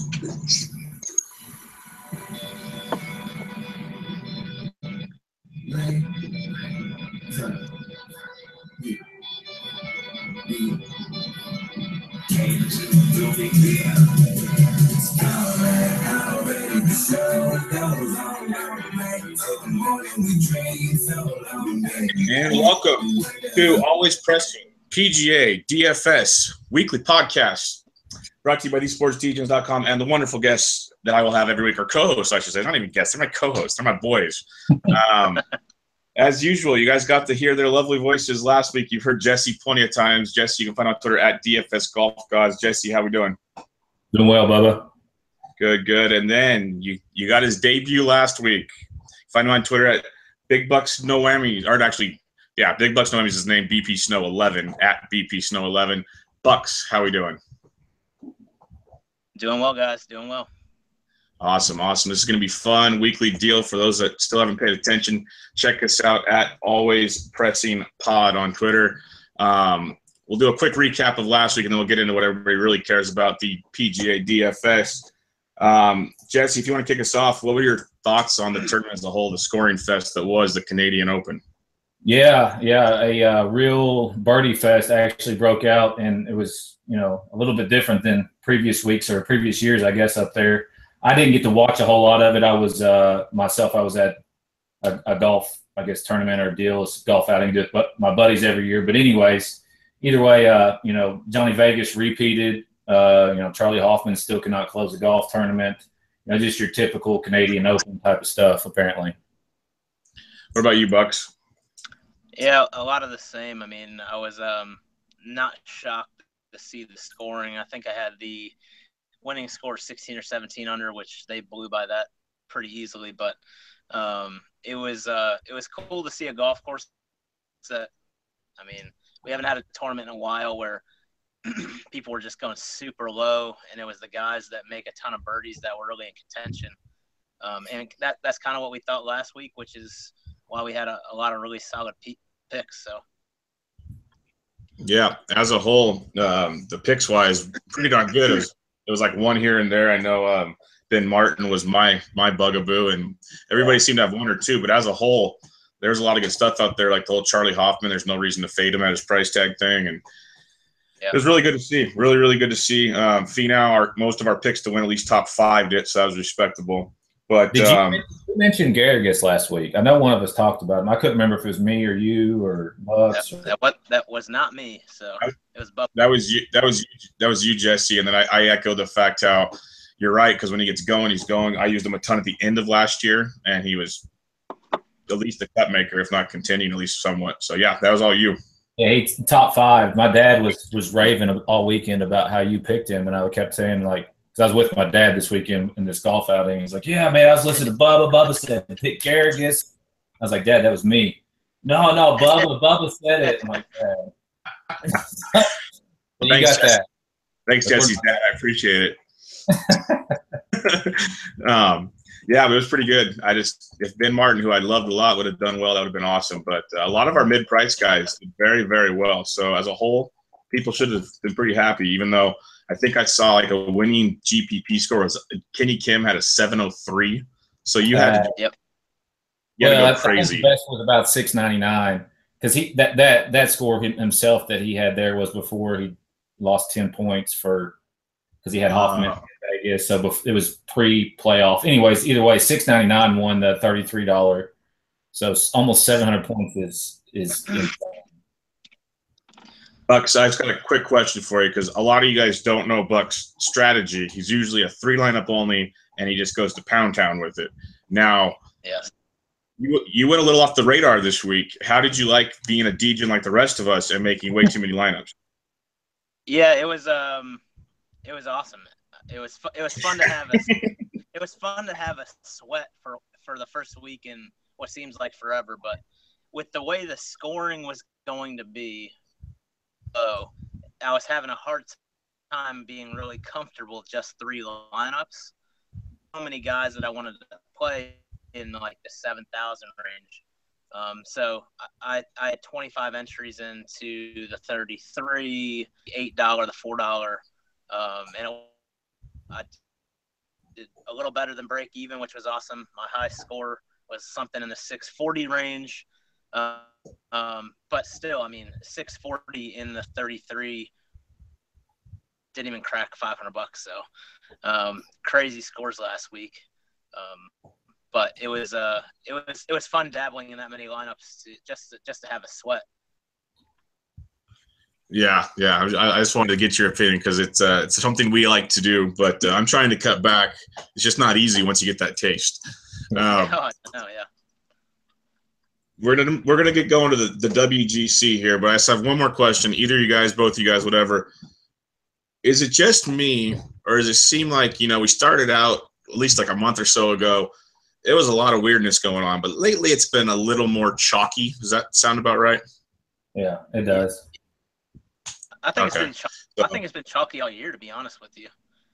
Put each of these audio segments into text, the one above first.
And welcome to Always Pressing PGA DFS weekly podcast brought to you by thesportsdjs.com and the wonderful guests that I will have every week, or co hosts, I should say. Not even guests, they're my co hosts, they're my boys. Um, as usual, you guys got to hear their lovely voices last week. You've heard Jesse plenty of times. Jesse, you can find on Twitter at DFS Golf Gods. Jesse, how we doing? Doing well, Bubba. Good, good. And then you you got his debut last week. Find him on Twitter at Big Bucks No Whammy, or actually, yeah, Big Bucks No Whammy is his name. BP Snow 11 at BP Snow 11. Bucks, how we doing? Doing well, guys. Doing well. Awesome, awesome. This is going to be fun weekly deal for those that still haven't paid attention. Check us out at Always Pressing Pod on Twitter. Um, we'll do a quick recap of last week, and then we'll get into what everybody really cares about the PGA DFS. Um, Jesse, if you want to kick us off, what were your thoughts on the tournament as a whole, the scoring fest that was the Canadian Open? Yeah, yeah, a uh, real birdie fest actually broke out, and it was you know a little bit different than previous weeks or previous years, I guess, up there. I didn't get to watch a whole lot of it. I was uh, myself. I was at a, a, golf, I guess, tournament or deal. Golf outing with my buddies every year. But anyways, either way, uh, you know, Johnny Vegas repeated. Uh, you know, Charley Hoffman still cannot close a golf tournament. You know, just your typical Canadian Open type of stuff. Apparently. What about you, Bucks? Yeah, a lot of the same. I mean, I was um, not shocked to see the scoring. I think I had the winning score 16 or 17 under, which they blew by that pretty easily. But um, it was uh, it was cool to see a golf course that, I mean, we haven't had a tournament in a while where people were just going super low, and it was the guys that make a ton of birdies that were really in contention. Um, and that that's kind of what we thought last week, which is why we had a, a lot of really solid p- picks. So. Yeah, as a whole, um, the picks wise, pretty darn good. It was it was like one here and there. I know um, Ben Martin was my my bugaboo, and everybody seemed to have one or two. But as a whole, there's a lot of good stuff out there. Like the whole Charley Hoffman. There's no reason to fade him at his price tag thing, and yeah. it was really good to see. Really, really good to see. Um, Finau, our most of our picks to win at least top five did, so that was respectable. But did um, you, mention Garrigus last week? I know one of us talked about him. I couldn't remember if it was me or you or Bucks. That, that, what, that was not me. So it was Bucks. That was you. That was you, that was you, Jesse. And then I, I echo the fact how you're right because when he gets going, he's going. I used him a ton at the end of last year, and he was at least a cut maker, if not continuing at least somewhat. So yeah, that was all you. Yeah, he's top five. My dad was was raving all weekend about how you picked him, and I kept saying like I was with my dad this weekend in this golf outing. He's like, "Yeah, man, I was listening to Bubba. Bubba said pick Garrigus." I was like, "Dad, that was me." No, no, Bubba. Bubba said it. I'm like, Dad. you Thanks, got that. Thanks, Jesse's dad. I appreciate it. um, yeah, but it was pretty good. I just if Ben Martin, who I loved a lot, would have done well, that would have been awesome. But uh, a lot of our mid-price guys did very, very well. So as a whole, people should have been pretty happy, even though I think I saw like a winning GPP score was Kenny Kim had a 703. So you had uh, to, yep. You well, go crazy. best was about 699 because he that that that score himself that he had there was before he lost 10 points for because he had Hoffman. Uh, Vegas, so it was pre-playoff. Anyways, either way, 699 won the $33. So almost 700 points is is Bucks, I've got a quick question for you because a lot of you guys don't know Buck's strategy. He's usually a three lineup only, and he just goes to pound town with it. Now, yes. you you went a little off the radar this week. How did you like being a DJ like the rest of us and making way too many lineups? Yeah, it was um, it was awesome. It was fu- it was fun to have a it was fun to have a sweat for for the first week in what seems like forever, but with the way the scoring was going to be low, I was having a hard time being really comfortable with just three lineups. So many guys that I wanted to play in like the seven thousand range. Um, so I, I had 25 entries into the 33, eight dollar, the four dollar, um, and it, I a little better than break even, which was awesome. My high score was something in the 640 range. Uh, um, but still, I mean, 640 in the 33 didn't even crack 500 bucks. So um, crazy scores last week. Um, but it was uh it was it was fun dabbling in that many lineups to, just to, just to have a sweat. Yeah, yeah. I, I just wanted to get your opinion because it's uh, it's something we like to do, but uh, I'm trying to cut back. It's just not easy once you get that taste. Um, oh, yeah. We're gonna we're gonna get going to the, the WGC here, but I just have one more question. Either you guys, both you guys, whatever. Is it just me, or does it seem like you know we started out at least like a month or so ago? It was a lot of weirdness going on, but lately it's been a little more chalky. Does that sound about right? Yeah, it does. I think okay. it's been so, I think it's been chalky all year, to be honest with you.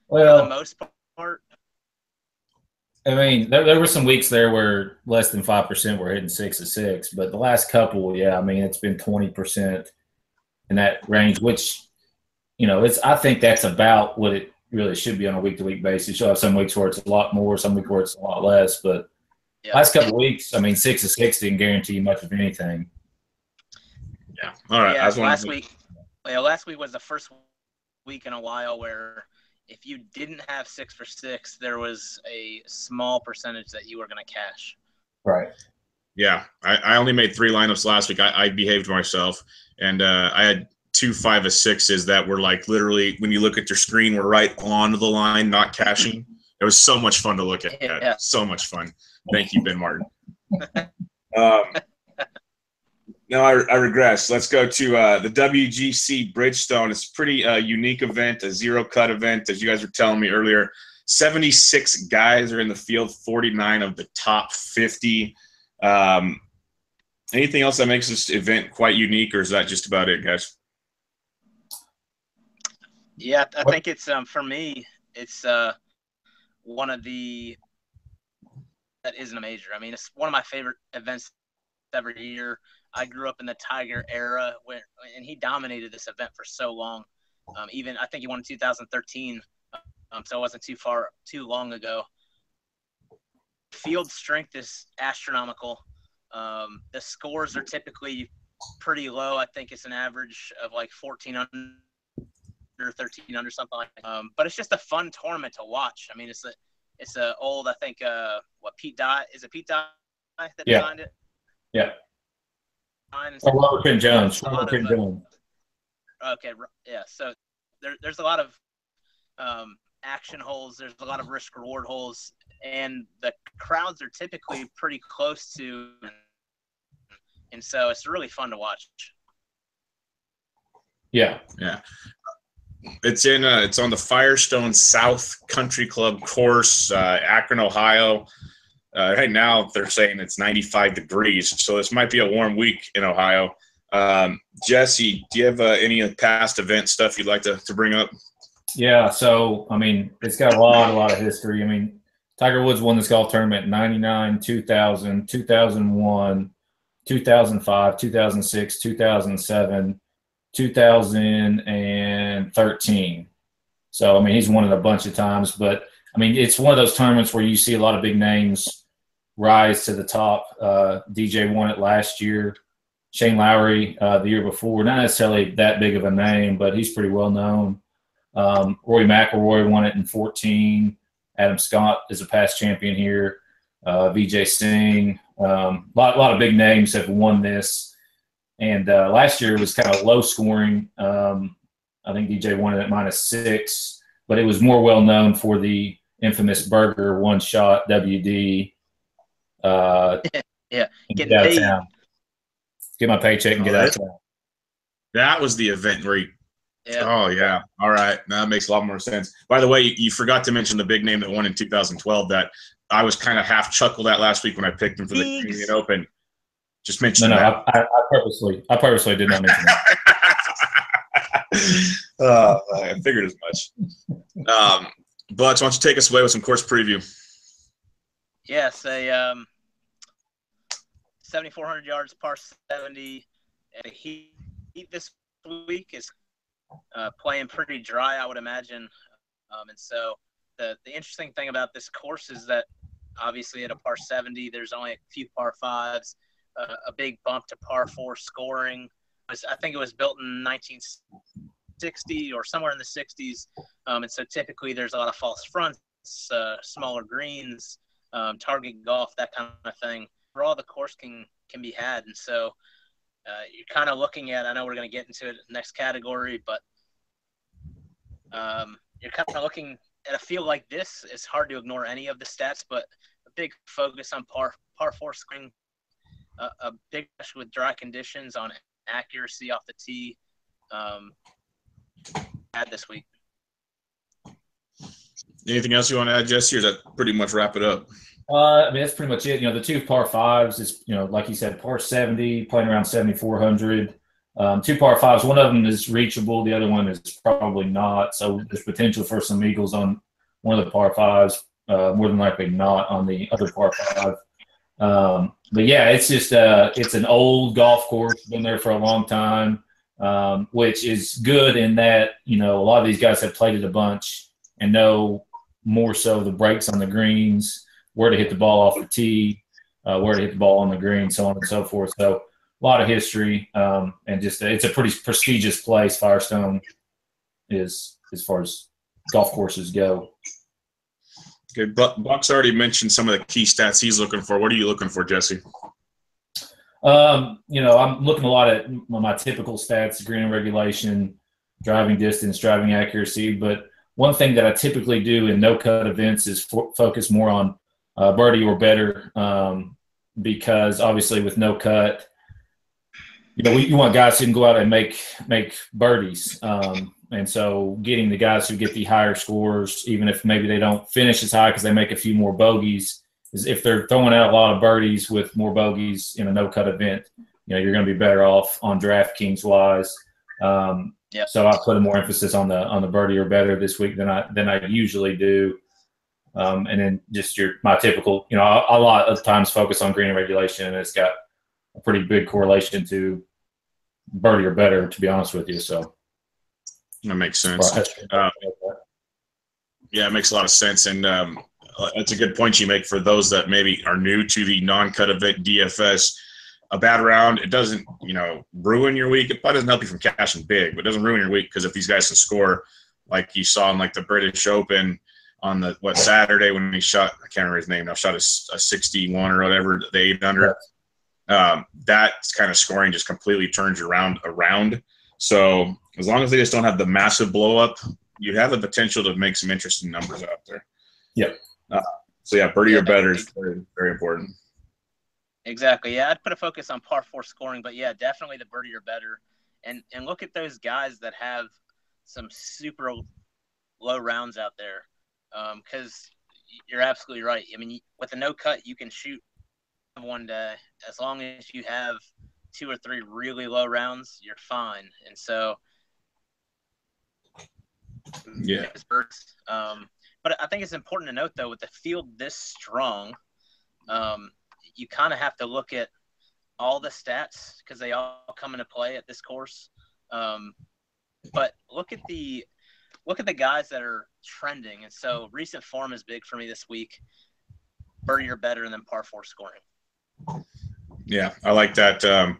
Well, for the most part. I mean, there, there were some weeks there where less than five percent were hitting six to six, but the last couple, yeah, I mean, it's been twenty percent in that range, which you know, it's. I think that's about what it really should be on a week to week basis. You'll have some weeks where it's a lot more, some weeks where it's a lot less, but yeah. last couple weeks, I mean, six to six didn't guarantee much of anything. Yeah. All right. Yeah, last week well, last week was the first week in a while where if you didn't have six for six, there was a small percentage that you were going to cash. Right. Yeah, I, I, only made three lineups last week. I, I behaved myself, and uh, I had two five of sixes that were like literally when you look at your screen, were right on the line, not cashing. It was so much fun to look at. Yeah. So much fun. Thank you, Ben Martin. um, no, I, I regress. Let's go to uh, the WGC Bridgestone. It's a pretty uh, unique event, a zero cut event, as you guys were telling me earlier. 76 guys are in the field, 49 of the top 50. Um, anything else that makes this event quite unique, or is that just about it, guys? Yeah, I think it's um, for me, it's uh, one of the that isn't a major. I mean, it's one of my favorite events every year. I grew up in the Tiger era, where and he dominated this event for so long. Um, even I think he won in 2013, um, so it wasn't too far too long ago. Field strength is astronomical. Um, the scores are typically pretty low. I think it's an average of like 14 under, 13 under, something like. That. Um, but it's just a fun tournament to watch. I mean, it's a it's a old. I think uh, what Pete Dye is it Pete Dye that yeah. designed it? Yeah. Oh, Robert Trent Jones. Robert Trent uh, Jones. Okay, yeah. So there, there's a lot of um, action holes. There's a lot of risk reward holes, and the crowds are typically pretty close to, and so it's really fun to watch. Yeah, yeah. It's in. Uh, it's on the Firestone South Country Club course, uh, Akron, Ohio. Uh, right now, they're saying it's 95 degrees, so this might be a warm week in Ohio. Um, Jesse, do you have uh, any past event stuff you'd like to, to bring up? Yeah, so I mean, it's got a lot, a lot of history. I mean, Tiger Woods won this golf tournament in 99, 2000, 2001, 2005, 2006, 2007, 2013. So, I mean, he's won it a bunch of times, but I mean, it's one of those tournaments where you see a lot of big names rise to the top. Uh, DJ won it last year. Shane Lowry uh, the year before, not necessarily that big of a name, but he's pretty well known. Um, Rory McIlroy won it in 14. Adam Scott is a past champion here. Uh, Vijay Singh, a um, lot, lot of big names have won this. And uh, last year was kind of low scoring. Um, I think DJ won it at minus six, but it was more well known for the infamous burger one shot WD uh, yeah, get, get out of town. Get my paycheck and get oh, out of town. That was the event where he. Yeah. Oh yeah. All right. Now that makes a lot more sense. By the way, you forgot to mention the big name that won in 2012 that I was kind of half chuckled at last week when I picked him for the Canadian Open. Just mention no, no, that. I, I, purposely, I purposely did not mention that. uh, I figured as much. Um, Butch, why don't you take us away with some course preview? Yes, a um, 7,400 yards, par 70. And the heat, this week is uh, playing pretty dry, I would imagine. Um, and so the the interesting thing about this course is that obviously at a par 70, there's only a few par fives, uh, a big bump to par four scoring. I think it was built in 1960 or somewhere in the 60s, um, and so typically there's a lot of false fronts, uh, smaller greens, um, target golf, that kind of thing. All the course can can be had, and so uh, you're kind of looking at. I know we're going to get into it next category, but um, you're kind of looking at a field like this. It's hard to ignore any of the stats, but a big focus on par par four swing, uh, a big push with dry conditions on accuracy off the tee. Um, had this week. Anything else you want to add, Jesse, or that pretty much wrap it up? Uh, I mean, that's pretty much it. You know, the two par fives is, you know, like you said, par 70, playing around 7,400. Um, two par fives, one of them is reachable, the other one is probably not. So there's potential for some eagles on one of the par fives, uh, more than likely not on the other par five. Um, but yeah, it's just uh, it's an old golf course, been there for a long time, um, which is good in that you know a lot of these guys have played it a bunch and know more so the breaks on the greens, where to hit the ball off the tee, uh, where to hit the ball on the green, so on and so forth. So a lot of history, um, and just it's a pretty prestigious place. Firestone is as far as golf courses go. Okay, Buck's already mentioned some of the key stats he's looking for. What are you looking for, Jesse? Um, you know, I'm looking a lot at my typical stats: green regulation, driving distance, driving accuracy. But one thing that I typically do in no cut events is focus more on uh, birdie or better, um, because obviously with no cut, you know, we, you want guys who can go out and make make birdies. Um, and so getting the guys who get the higher scores, even if maybe they don't finish as high because they make a few more bogeys, is if they're throwing out a lot of birdies with more bogeys in a no cut event, you know, you're going to be better off on DraftKings wise. Um, yeah. So I put more emphasis on the on the birdie or better this week than I than I usually do. Um, and then just your my typical, you know, a, a lot of times focus on green regulation, and it's got a pretty big correlation to birdie or better, to be honest with you. So that makes sense. Uh, yeah, it makes a lot of sense, and um, that's a good point you make for those that maybe are new to the non-cut event DFS. A bad round, it doesn't, you know, ruin your week. It probably doesn't help you from cashing big, but it doesn't ruin your week because if these guys can score, like you saw in like the British Open on the what Saturday when he shot, I can't remember his name now, shot a, a 61 or whatever, the 800 um, that kind of scoring just completely turns you around around. So as long as they just don't have the massive blow up, you have the potential to make some interesting numbers out there. Yep. Uh, so yeah, birdie yeah, or better is very, very important. Exactly. Yeah, I'd put a focus on par four scoring, but yeah, definitely the birdie or better. And and look at those guys that have some super low rounds out there, because um, you're absolutely right. I mean, with a no cut, you can shoot one day, as long as you have two or three really low rounds, you're fine. And so, yeah. Um, but I think it's important to note, though, with the field this strong, um, you kind of have to look at all the stats because they all come into play at this course. Um, but look at the look at the guys that are trending, and so recent form is big for me this week. Birdie or better than par four scoring. Yeah, I like that. Um,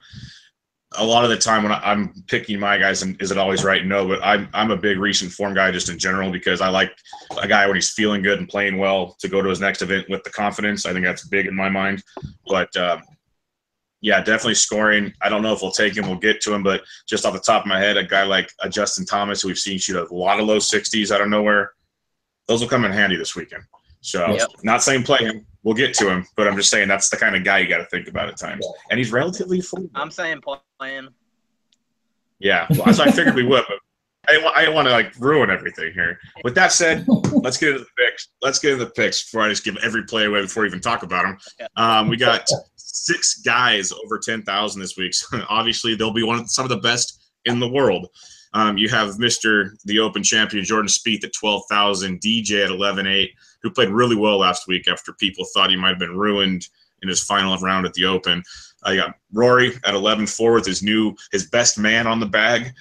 a lot of the time when I'm picking my guys, and is it always right? No, but I'm I'm a big recent form guy just in general because I like a guy when he's feeling good and playing well to go to his next event with the confidence. I think that's big in my mind. But um, yeah, definitely scoring. I don't know if we'll take him. We'll get to him, but just off the top of my head, a guy like a Justin Thomas, who we've seen shoot a lot of low 60s out of nowhere, those will come in handy this weekend. So, yep. not saying play him, we'll get to him, but I'm just saying that's the kind of guy you got to think about at times. And he's relatively full. I'm saying playing. Yeah, well, what I figured we would, but I didn't, want, I didn't want to like ruin everything here. With that said, let's get into the picks. Let's get into the picks before I just give every play away before we even talk about them. Um, we got six guys over ten thousand this week. So obviously, they'll be one of some of the best in the world. Um, you have Mr. the Open champion Jordan Spieth at twelve thousand, DJ at eleven eight who played really well last week after people thought he might have been ruined in his final round at the Open. I got Rory at 11 4 with his new, his best man on the bag.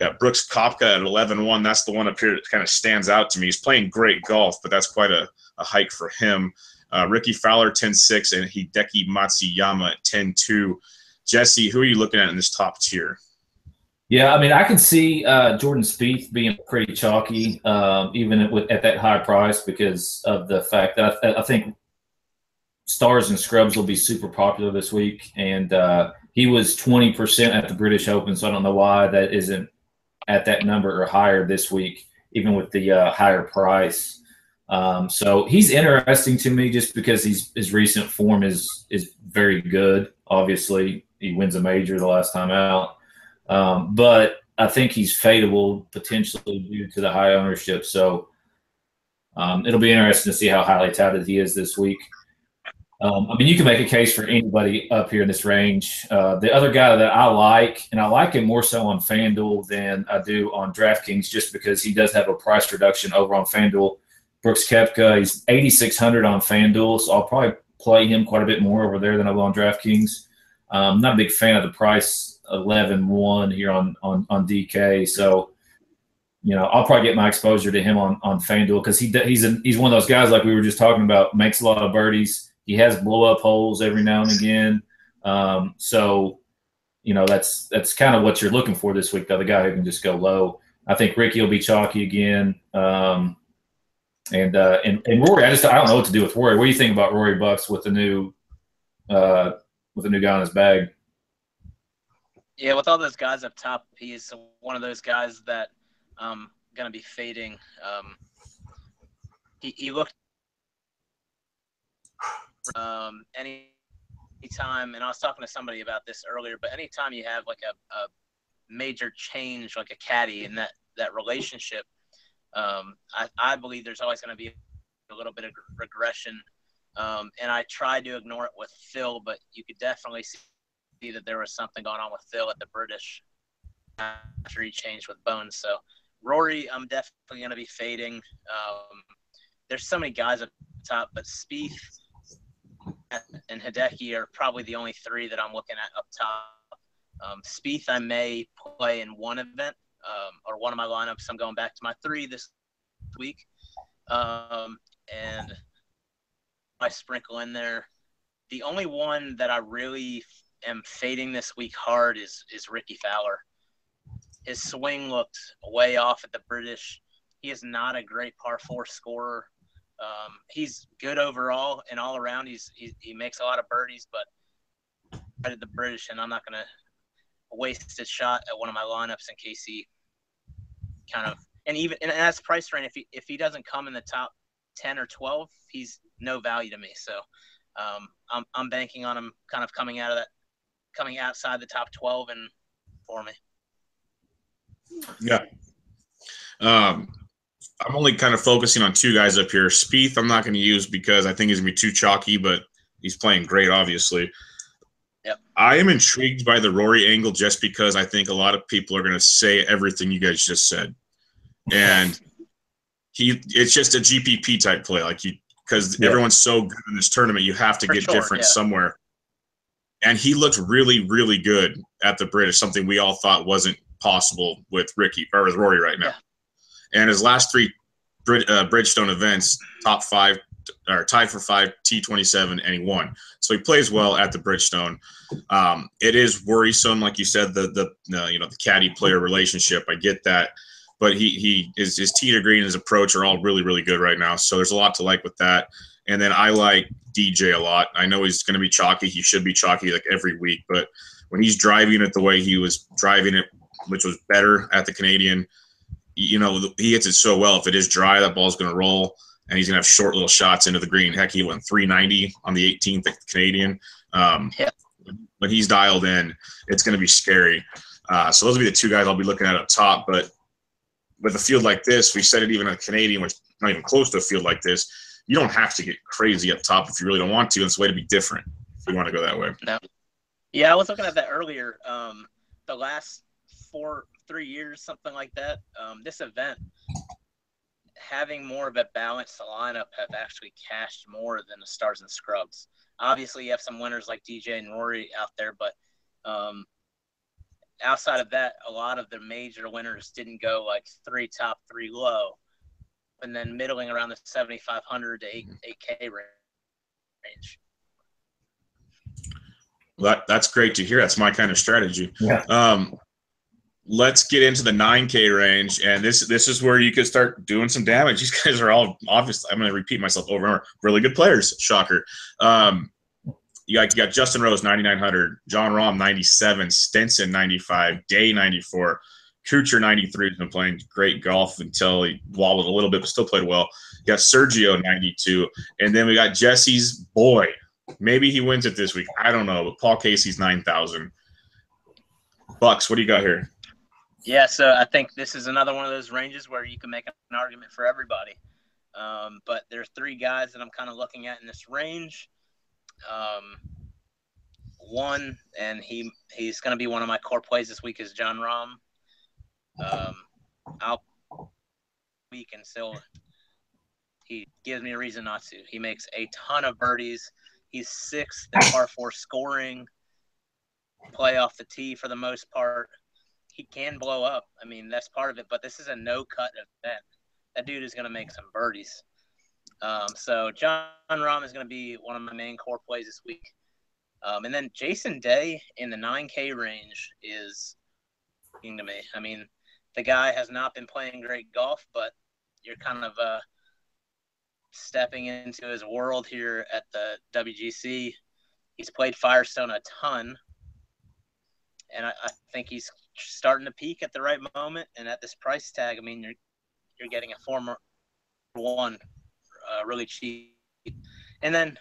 Yeah, Brooks Koepka at 11-1. That's the one up here that kind of stands out to me. He's playing great golf, but that's quite a, a hike for him. Uh, Rickie Fowler 10-6 and Hideki Matsuyama at 10-2. Jesse, who are you looking at in this top tier? Yeah, I mean, I can see uh, Jordan Spieth being pretty chalky, um, even with, at that high price, because of the fact that I, I, think stars and scrubs will be super popular this week, and uh, he was twenty percent at the British Open, so I don't know why that isn't at that number or higher this week, even with the uh, higher price. Um, so he's interesting to me just because he's, his recent form is is very good. Obviously, he wins a major the last time out. Um, but I think he's fadeable potentially due to the high ownership. So um, it'll be interesting to see how highly touted he is this week. Um, I mean, you can make a case for anybody up here in this range. Uh, the other guy that I like, and I like him more so on FanDuel than I do on DraftKings, just because he does have a price reduction over on FanDuel. Brooks Koepka, he's 8,600 on FanDuel, so I'll probably play him quite a bit more over there than I will on DraftKings. I'm um, not a big fan of the price 11-1 here on on on DK. So, you know, I'll probably get my exposure to him on on FanDuel because he he's he's one of those guys like we were just talking about. Makes a lot of birdies. He has blow up holes every now and again. Um, so, you know, that's that's kind of what you're looking for this week. though, The guy who can just go low. I think Rickie will be chalky again. Um, and uh, and and Rory, I just I don't know what to do with Rory. What do you think about Rory Bucks with the new uh, with the new guy in his bag? Yeah, with all those guys up top, he's one of those guys that um gonna be fading. Um, he he looked um any time, and I was talking to somebody about this earlier, but anytime you have like a, a major change, like a caddy in that that relationship, um, I, I believe there's always going to be a little bit of regression. Um, and I tried to ignore it with Phil, but you could definitely see that there was something going on with Phil at the British after he changed with Bones. So Rory, I'm definitely going to be fading. Um, there's so many guys up top, but Spieth and Hideki are probably the only three that I'm looking at up top. Um, Spieth, I may play in one event um, or one of my lineups. I'm going back to my three this week, um, and I sprinkle in there. The only one that I really am fading this week hard is is Rickie Fowler. His swing looked way off at the British. He is not a great par four scorer. Um, he's good overall and all around. He's he, he makes a lot of birdies, but did the British, and I'm not gonna waste a shot at one of my lineups in case he kind of and even and that's price range. If he if he doesn't come in the top ten or twelve, he's no value to me. So um, I'm I'm banking on him kind of coming out of that coming outside the top 12 and for me. Yeah. Um, I'm only kind of focusing on two guys up here. Spieth, I'm not going to use because I think he's going to be too chalky, but he's playing great, obviously. Yep. I am intrigued by the Rory angle just because I think a lot of people are going to say everything you guys just said. And he, it's just a GPP type play. Like you, because yep. everyone's so good in this tournament, you have to For get sure, different yeah. somewhere and he looked really, really good at the British. Something we all thought wasn't possible with Rickie or with Rory right now. Yeah. And his last three Brid- uh, Bridgestone events, top five or tied for five T27, and he won. So he plays well at the Bridgestone. Um, it is worrisome, like you said, the the uh, you know the caddy player relationship. I get that, but he he is his tee to green and his approach are all really really good right now. So there's a lot to like with that. And then I like DJ a lot. I know he's going to be chalky. He should be chalky like every week, but when he's driving it the way he was driving it, which was better at the Canadian, you know, he hits it so well. If it is dry, that ball's going to roll, and he's going to have short little shots into the green. Heck, he went 390 on the 18th at the Canadian. Um, yeah. When he's dialed in, it's going to be scary. Uh, so those will be the two guys I'll be looking at up top. But with a field like this, we said it even a Canadian, which not even close to a field like this you don't have to get crazy up top if you really don't want to. It's a way to be different if you want to go that way. No. Yeah, I was looking at that earlier. Um, the last four, three years, something like that. Um, this event having more of a balanced lineup have actually cashed more than the stars and scrubs. Obviously, you have some winners like DJ and Rory out there, but um, outside of that, a lot of the major winners didn't go like three top, three low, and then middling around the 7,500 to 8, 8K range. Well, that, that's great to hear. That's my kind of strategy. Yeah. Um, let's get into the 9K range, and this this is where you could start doing some damage. These guys are all obviously. I'm going to repeat myself over and over. Really good players. Shocker. Um, you got, you got Justin Rose 9900, Jon Rahm 97, Stenson 95, Day 94, Kuchar 93 has been playing great golf until he wobbled a little bit, but still played well. You got Sergio 92, and then we got Jesse's boy. Maybe he wins it this week. I don't know, but Paul Casey's 9,000. Bucks, what do you got here? Yeah, so I think this is another one of those ranges where you can make an argument for everybody. Um, but there's three guys that I'm kind of looking at in this range. Um, one, and he he's going to be one of my core plays this week is Jon Rahm. Um, I'll week and still he gives me a reason not to. He makes a ton of birdies. He's sixth in par four scoring, play off the tee for the most part. He can blow up. I mean, that's part of it, but this is a no cut event. That dude is going to make some birdies. Um, so Jon Rahm is going to be one of my main core plays this week. Um, and then Jason Day in the 9K range is to me. I mean, the guy has not been playing great golf, but you're kind of uh, stepping into his world here at the WGC. He's played Firestone a ton, and I, I think he's starting to peak at the right moment. And at this price tag, I mean, you're you're getting a former one uh, really cheap. And then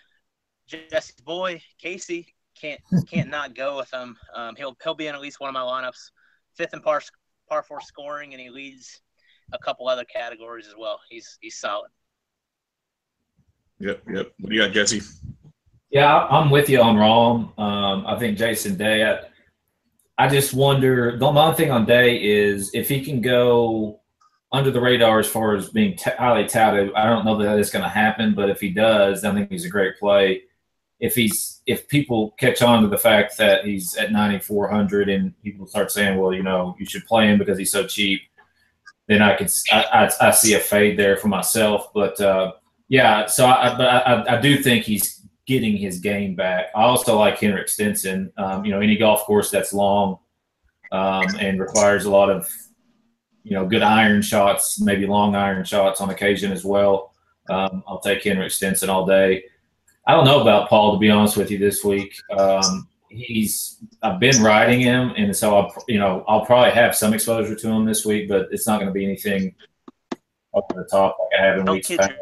Jesse's boy Casey can't can't not go with him. Um, he'll he'll be in at least one of my lineups. Fifth in par par four scoring, and he leads a couple other categories as well. He's he's solid. Yep, yep. What do you got, Jesse? Yeah, I'm with you on Rahm. Um, I think Jason Day. I, I just wonder. The one thing on Day is if he can go under the radar as far as being t- highly touted. I don't know that it's going to happen, but if he does, I think he's a great play. If he's if people catch on to the fact that he's at 9400 and people start saying, well, you know, you should play him because he's so cheap, then I can I, I, I see a fade there for myself. But uh, yeah, so I but I, I do think he's getting his game back. I also like Henrik Stenson. Um, you know, any golf course that's long um, and requires a lot of you know, good iron shots, maybe long iron shots on occasion as well. Um, I'll take Henrik Stenson all day. I don't know about Paul to be honest with you this week. Um, he's I've been riding him, and so I'll you know I'll probably have some exposure to him this week, but it's not going to be anything up the top like I have in weeks past.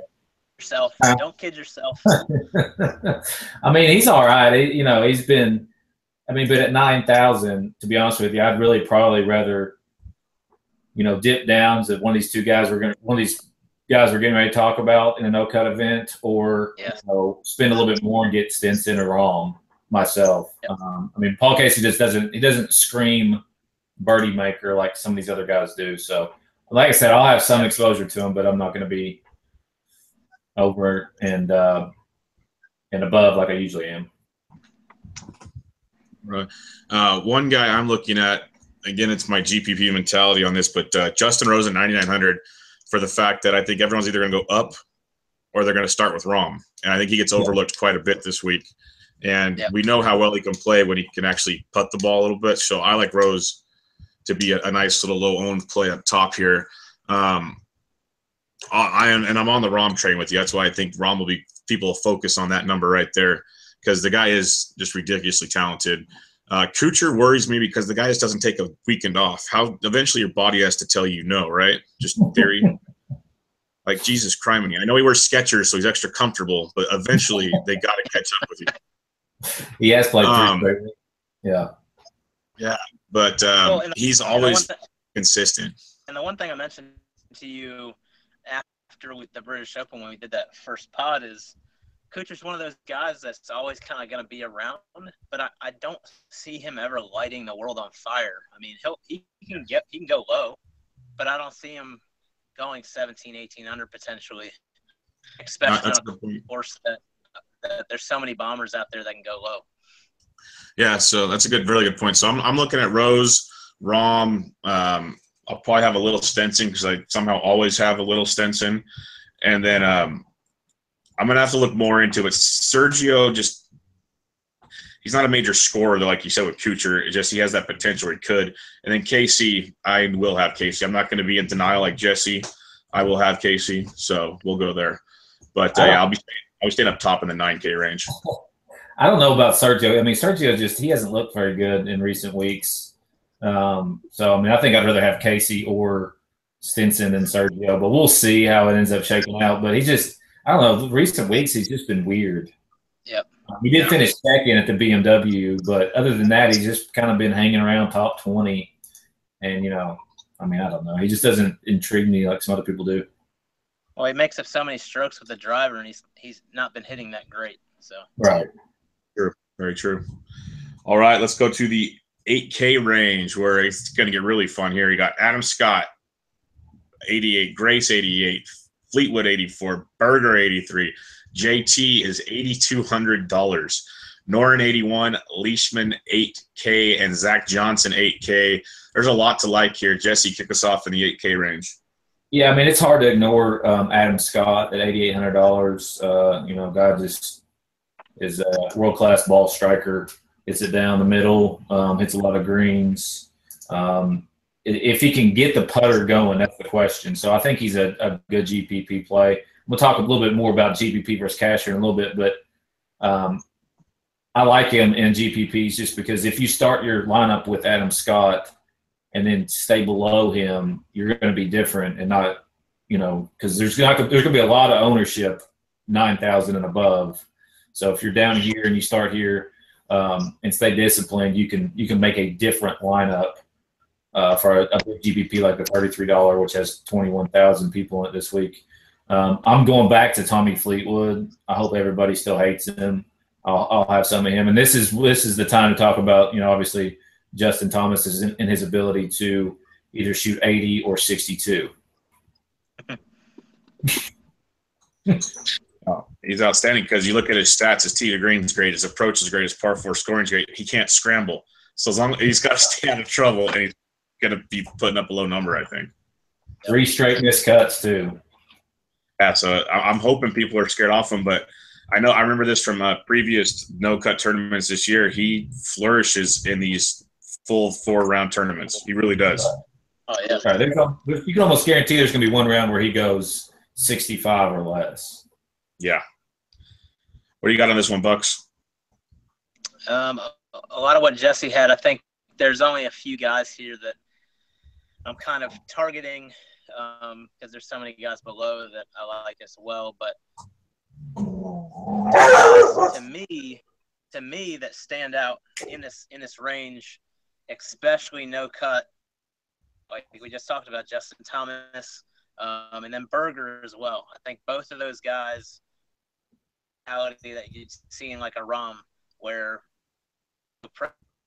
Yourself. Don't kid yourself. I mean, he's all right. He, you know, he's been. I mean, but at nine thousand, to be honest with you, I'd really probably rather you know, dip downs that one of these two guys were going to, one of these guys we're getting ready to talk about in a no cut event, or Yeah. you know, spend a little bit more and get Stenson or Rahm myself. Yep. Um, I mean, Paul Casey just doesn't, he doesn't scream birdie maker like some of these other guys do. So, like I said, I'll have some exposure to him, but I'm not going to be over and, uh, and above like I usually am. Right. Uh, one guy I'm looking at, again, it's my GPP mentality on this, but uh, Justin Rose at 9,900 for the fact that I think everyone's either going to go up or they're going to start with Rahm, And I think he gets overlooked quite a bit this week. And Yep. we know how well he can play when he can actually putt the ball a little bit. So I like Rose to be a, a nice little low owned play up top here. Um, I I am, and I'm on the Rahm train with you. That's why I think Rahm will be people will focus on that number right there because the guy is just ridiculously talented. Uh, Kuchar worries me because the guy just doesn't take a weekend off. How eventually your body has to tell you no, right? Just theory. like Jesus criminy. I know he wears Skechers, so he's extra comfortable, but eventually they got to catch up with you. He has played pretty Um, quickly. Yeah. But um, Well, and- he's And the always thi- consistent. And the one thing I mentioned to you after with the British Open when we did that first pod is Kuchar's one of those guys that's always kind of going to be around, but I, I don't see him ever lighting the world on fire. I mean, he'll he can get he can go low, but I don't see him going 17, 18 under potentially, especially on a course that, that there's so many bombers out there that can go low. Yeah, so that's a good, really good point. So I'm, I'm looking at Rose, Rahm, Um, I'll probably have a little Stenson because I somehow always have a little Stenson, and then um, I'm gonna have to look more into it. Sergio just he's not a major scorer though, like you said with Kuchar. It's just he has that potential. He could, and then Casey, I will have Casey. I'm not going to be in denial like Jesse. I will have Casey, so we'll go there. But uh, yeah, I'll be I'll be staying up top in the 9K range. I don't know about Sergio. I mean, Sergio just he hasn't looked very good in recent weeks. Um, so I mean, I think I'd rather have Casey or Stenson than Sergio, but we'll see how it ends up shaking out. But he just I don't know. Recent weeks he's just been weird. Yep. He did finish second at the BMW, but other than that, he's just kind of been hanging around top twenty. And you know, I mean, I don't know. He just doesn't intrigue me like some other people do. Well, he makes up so many strokes with the driver, and he's he's not been hitting that great. So right. True. Very true. All right, let's go to the 8K range where it's going to get really fun here. You got Adam Scott, 88, Grace 88, Fleetwood 84, Berger 83, JT is $8,200. Noren 81, Leishman 8K, and Zach Johnson 8K. There's a lot to like here. Jesse, kick us off in the 8K range. Yeah, I mean it's hard to ignore um, Adam Scott at eighty eight hundred dollars. Uh, you know, guy just is a world class ball striker. Hits it down the middle, um, hits a lot of greens. Um, if he can get the putter going, that's the question. So I think he's a, a good GPP play. We'll talk a little bit more about GPP versus cash in a little bit, but um, I like him in GPPs just because if you start your lineup with Adam Scott and then stay below him, you're going to be different and not, you know, because there's there's going to be a lot of ownership nine thousand and above. So if you're down here and you start here um, and stay disciplined, you can you can make a different lineup uh, for a, a big GPP like the $33, which has 21,000 people in it this week. Um, I'm going back to Tommy Fleetwood. I hope everybody still hates him. I'll, I'll, have some of him, and this is this is the time to talk about you know obviously Justin Thomas is in, in his ability to either shoot 80 or 62. oh, he's outstanding because you look at his stats. His tee to green is great. His approach is great. His par four scoring is great. He can't scramble, so as long as he's got to stay out of trouble, and he's going to be putting up a low number, I think. Three straight missed miscuts too. Yeah, so I'm hoping people are scared off him, but I know I remember this from uh, previous no cut tournaments this year. He flourishes in these full four round tournaments. He really does. Oh yeah. Right, you can almost guarantee there's going to be one round where he goes 65 or less. Yeah. What do you got on this one, Bucks? Um, a lot of what Jesse had. I think there's only a few guys here that I'm kind of targeting because um, there's so many guys below that I like as well. But to me, to me, that stand out in this in this range, especially no cut, like we just talked about, Justin Thomas, um, and then Berger as well. I think both of those guys, reality that you'd see in like a rum where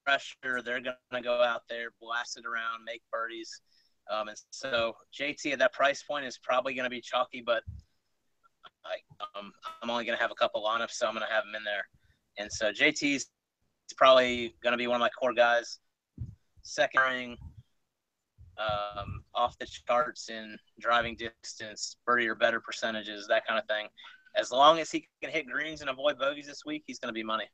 pressure. They're going to go out there, blast it around, make birdies. Um, and so JT at that price point is probably going to be chalky, but I, um, I'm only going to have a couple lineups, so I'm going to have him in there. And so JT's probably going to be one of my core guys. Second ring, um, off the charts in driving distance, birdie or better percentages, that kind of thing. As long as he can hit greens and avoid bogeys this week, he's going to be money.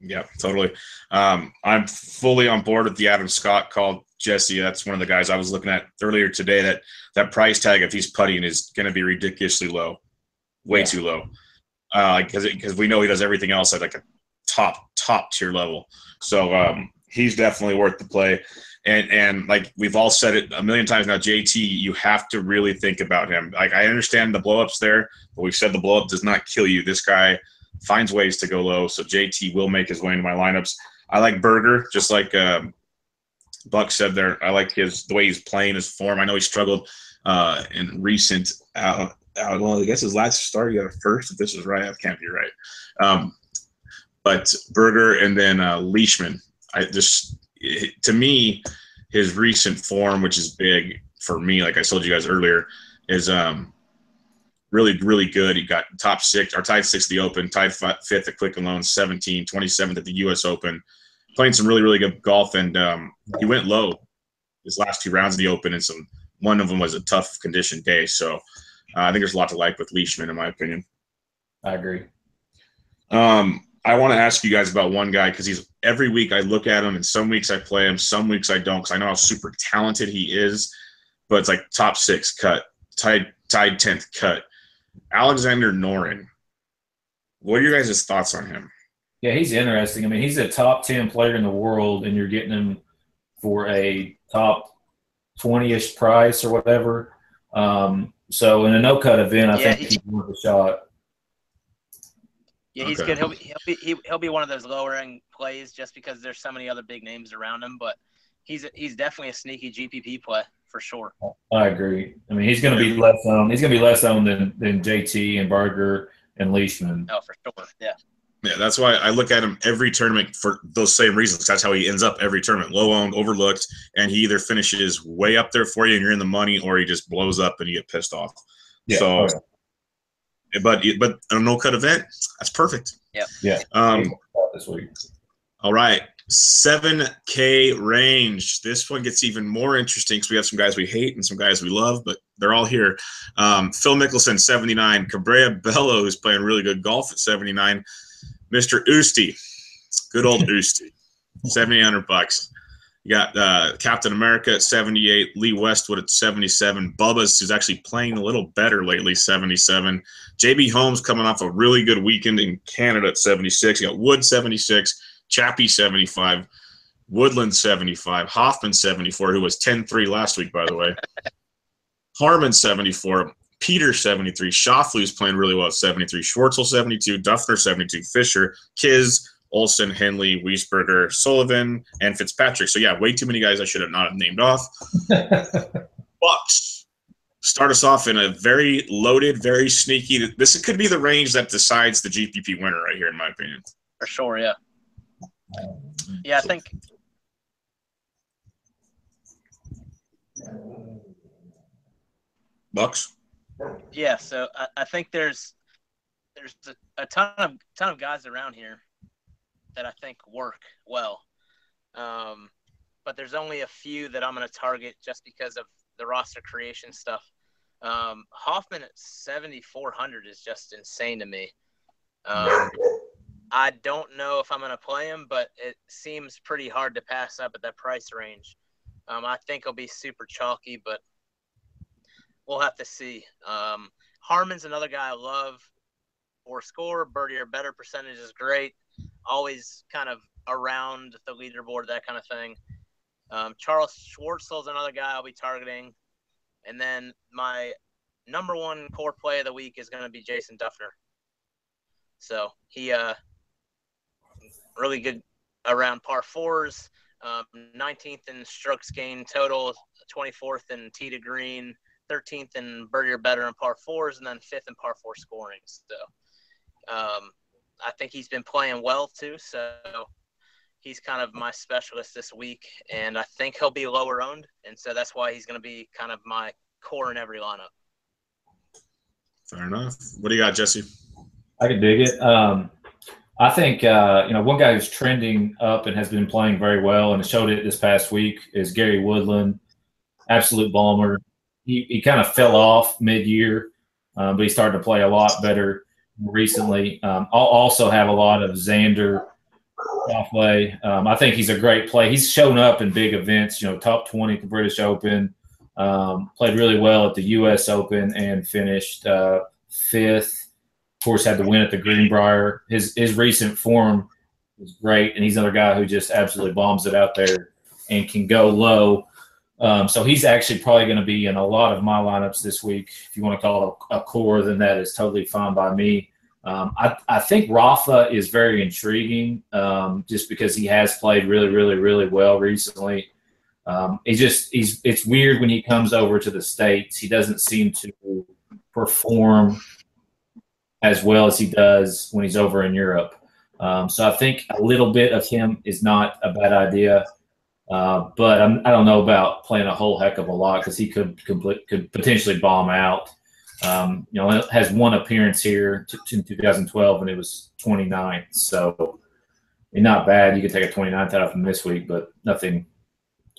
Yeah, totally. Um, I'm fully on board with the Adam Scott call. Jesse, that's one of the guys I was looking at earlier today. That that price tag, if he's putting, is going to be ridiculously low, way yeah. too low. Because uh, because we know he does everything else at like a top top tier level. So um, he's definitely worth the play. And and like we've all said it a million times now, JT, you have to really think about him. Like I understand the blowups there, but we've said the blowup does not kill you. This guy finds ways to go low. So JT will make his way into my lineups. I like Berger, just like um, Buck said there. I like his the way he's playing his form. I know he struggled uh, in recent. Uh, uh, well, I guess his last start he got a first. If this is right, that can't be right. Um, but Berger and then uh, Leishman. I just to me, his recent form, which is big for me, like I told you guys earlier, is um, really, really good. He got top six or tied sixth at the Open, tied fifth at Quicken Loans, 17, 27th at the U.S. Open. playing some really really good golf, and um, he went low his last two rounds of the Open, and some one of them was a tough condition day. So uh, I think there's a lot to like with Leishman, in my opinion. I agree. Um, I want to ask you guys about one guy because he's every week I look at him, and some weeks I play him, some weeks I don't because I know how super talented he is. But it's like top six cut, tied tied tenth cut. Alexander Noren. What are your guys' thoughts on him? Yeah, he's interesting. I mean, he's a top ten player in the world, and you're getting him for a top twenty-ish price or whatever. Um, so in a no cut event, I yeah, think he's worth a shot. Yeah, he's okay. good. He'll be, he'll be he'll be one of those lower end plays just because there's so many other big names around him. But he's he's definitely a sneaky GPP play for sure. I agree. I mean, he's going to be less owned. He's going to be less owned than than JT and Berger and Leishman. Oh, for sure. Yeah. Yeah, that's why I look at him every tournament for those same reasons. That's how he ends up every tournament, low owned, overlooked, and he either finishes way up there for you and you're in the money, or he just blows up and you get pissed off. Yeah. So oh, but but a no cut event, that's perfect. Yeah. Yeah. Um, this week. All right. 7K range. This one gets even more interesting because we have some guys we hate and some guys we love, but they're all here. Um, Phil Mickelson, 79. Cabrera Bello, who's playing really good golf at 79. Mr. Oosty, good old Oosty, 7,800 bucks. You got uh, Captain America at 78, Lee Westwood at 77, Bubba's, who's actually playing a little better lately, 77. JB Holmes coming off a really good weekend in Canada at 76. You got Wood 76, Chappie 75, Woodland 75, Hoffman 74, who was 10 3 last week, by the way. Harman 74, Peter 73, Schauffele's playing really well at 73, Schwartzel 72, Dufner 72, Fisher, Kiz, Olson, Henley, Wiesberger, Sullivan, and Fitzpatrick. So yeah, way too many guys I should have not named off. Bucks start us off in a very loaded, very sneaky. This could be the range that decides the GPP winner right here, in my opinion. For sure, yeah. Yeah, I think. Bucks. Yeah, so I, I think there's there's a, a ton of ton of guys around here that I think work well. Um, but there's only a few that I'm going to target just because of the roster creation stuff. Um, Hoffman at 7,400 is just insane to me. Um, I don't know if I'm going to play him, but it seems pretty hard to pass up at that price range. Um, I think he'll be super chalky, but we'll have to see. Um, Harman's another guy I love. For score, birdie or better percentage is great always kind of around the leaderboard, that kind of thing. Um, Charles Schwartzel is another guy I'll be targeting. And then my number one core play of the week is going to be Jason Dufner. So he uh, really good around par fours, um, 19th in strokes gained total, 24th in tee to green, 13th in birdie or better in par fours, and then fifth in par four scoring. So um, I think he's been playing well too. So he's kind of my specialist this week, and I think he'll be lower owned, and so that's why he's going to be kind of my core in every lineup. Fair enough. What do you got, Jesse? I can dig it. Um, I think uh, you know one guy who's trending up and has been playing very well, and showed it this past week is Gary Woodland, absolute bomber. He he kind of fell off mid year, um, but he started to play a lot better recently. Um, I'll also have a lot of Xander Schauffele. Um, I think he's a great play. He's shown up in big events, you know, top 20 at the British Open, um, played really well at the U.S. Open and finished uh, fifth. Of course, had the win at the Greenbrier. His, his recent form is great, and he's another guy who just absolutely bombs it out there and can go low. Um, so he's actually probably going to be in a lot of my lineups this week. If you want to call it a, a core, then that is totally fine by me. Um, I, I, think Rafa is very intriguing um, just because he has played really, really, really well recently. Um, just he's it's weird when he comes over to the states. He doesn't seem to perform as well as he does when he's over in Europe. Um, so I think a little bit of him is not a bad idea. Uh, but I'm, I do not know about playing a whole heck of a lot because he could complete, could potentially bomb out. Um, you know, has one appearance here in 2012, and it was 29. So not bad. You could take a 29th out of him this week, but nothing,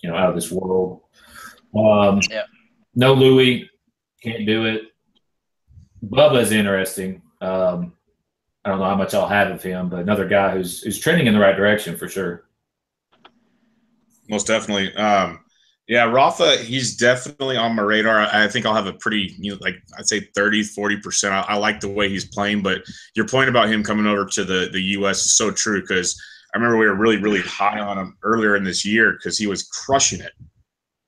you know, out of this world. Um, yeah. No Louis, can't do it. Bubba is interesting. Um, I don't know how much I'll have of him, but another guy who's who's trending in the right direction for sure. Most definitely. Um, yeah, Rafa, he's definitely on my radar. I think I'll have a pretty, you know, like I'd say 30, 40%. I, I like the way he's playing, but your point about him coming over to the, the U.S. is so true because I remember we were really, really high on him earlier in this year because he was crushing it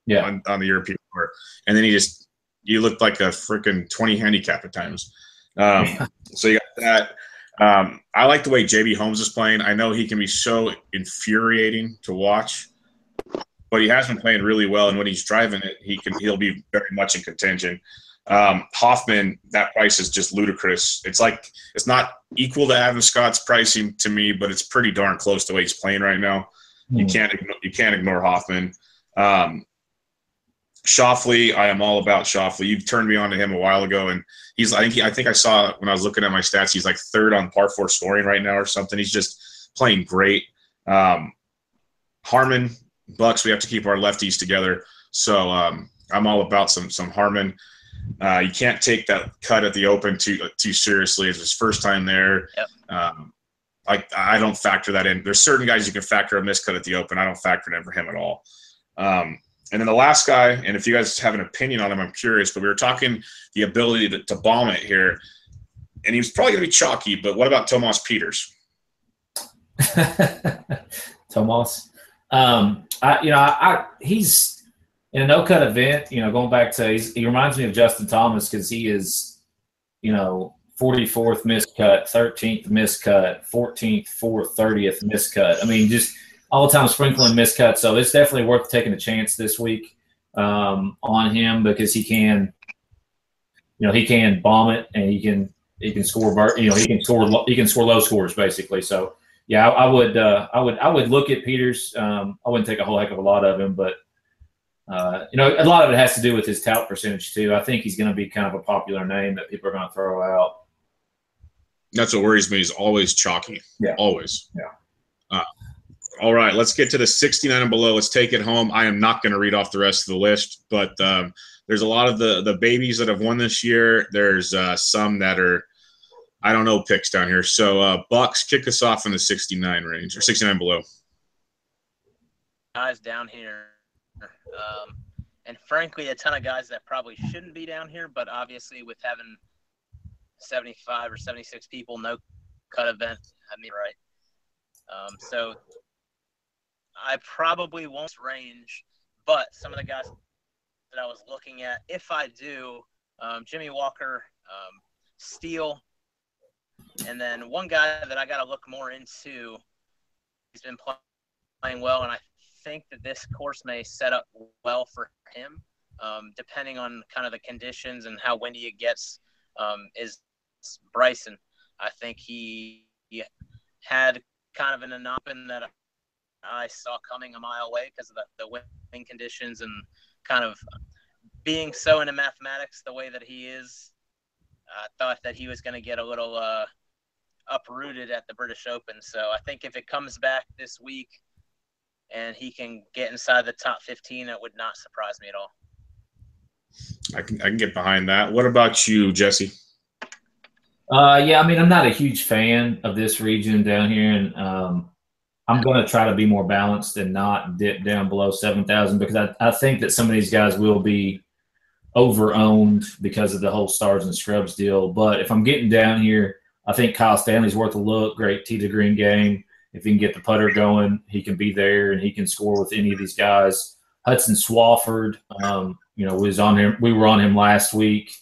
yeah. on, on the European tour. And then he just, you looked like a freaking 20 handicap at times. Um, so you got that. Um, I like the way JB Holmes is playing. I know he can be so infuriating to watch but he has been playing really well. And when he's driving it, he can he'll be very much in contention. Um, Hoffman, that price is just ludicrous. It's like it's not equal to Adam Scott's pricing to me, but it's pretty darn close to way he's playing right now. Mm. You hmm. can't ignore, you can't ignore Hoffman. Um, Schauffele, I am all about Schauffele. You've turned me on to him a while ago, and he's I think he, I think I saw when I was looking at my stats, he's like third on par four scoring right now or something. He's just playing great. Um, Harman, Bucks, we have to keep our lefties together. So um, I'm all about some some Harman. Uh, you can't take that cut at the Open too too seriously. It's his first time there. Yep. Um, I I don't factor that in. There's certain guys you can factor a miscut at the Open. I don't factor it in for him at all. Um, and then the last guy, and if you guys have an opinion on him, I'm curious. But we were talking the ability to, to bomb it here, and he was probably going to be chalky. But what about Thomas Pieters? Thomas, um, I, you know, I, I, he's in a no cut event. You know, going back to he reminds me of Justin Thomas because he is, you know, 44th miscut, 13th miscut, 14th, 4th, 30th miscut. I mean, just all the time sprinkling miscuts. So it's definitely worth taking a chance this week um, on him because he can, you know, he can bomb it and he can he can score. You know, he can score he can score low scores basically. So yeah, I, I would uh, I would I would look at Pieters. Um, I wouldn't take a whole heck of a lot of him, but uh, you know, a lot of it has to do with his tout percentage too. I think he's going to be kind of a popular name that people are going to throw out. That's what worries me. He's always chalky. Yeah. Always. Yeah. Uh, all right, let's get to the 69 and below. Let's take it home. I am not going to read off the rest of the list, but um, there's a lot of the the babies that have won this year. There's uh, some that are I don't know picks down here. So uh, Bucks kick us off in the 69 range or 69 below. Guys down here, um, and frankly, a ton of guys that probably shouldn't be down here, but obviously with having 75 or 76 people, no cut event, I mean, right. Um, so I probably won't range, but some of the guys that I was looking at, if I do, um, Jimmy Walker, um, Steele, and then one guy that I got to look more into, he's been playing well, and I think that this course may set up well for him, um, depending on kind of the conditions and how windy it gets. Um, is Bryson? I think he, he had kind of an anomaly that I saw coming a mile away because of the, the wind conditions and kind of being so into mathematics the way that he is. I thought that he was going to get a little uh, uprooted at the British Open. So I think if it comes back this week and he can get inside the top 15, it would not surprise me at all. I can I can get behind that. What about you, Jesse? Uh, yeah, I mean, I'm not a huge fan of this region down here, and um, I'm going to try to be more balanced and not dip down below 7,000 because I, I think that some of these guys will be over owned because of the whole stars and scrubs deal. But if I'm getting down here, I think Kyle Stanley's worth a look. Great tee to green game. If he can get the putter going, he can be there and he can score with any of these guys. Hudson Swafford, um, you know, was on him. We were on him last week,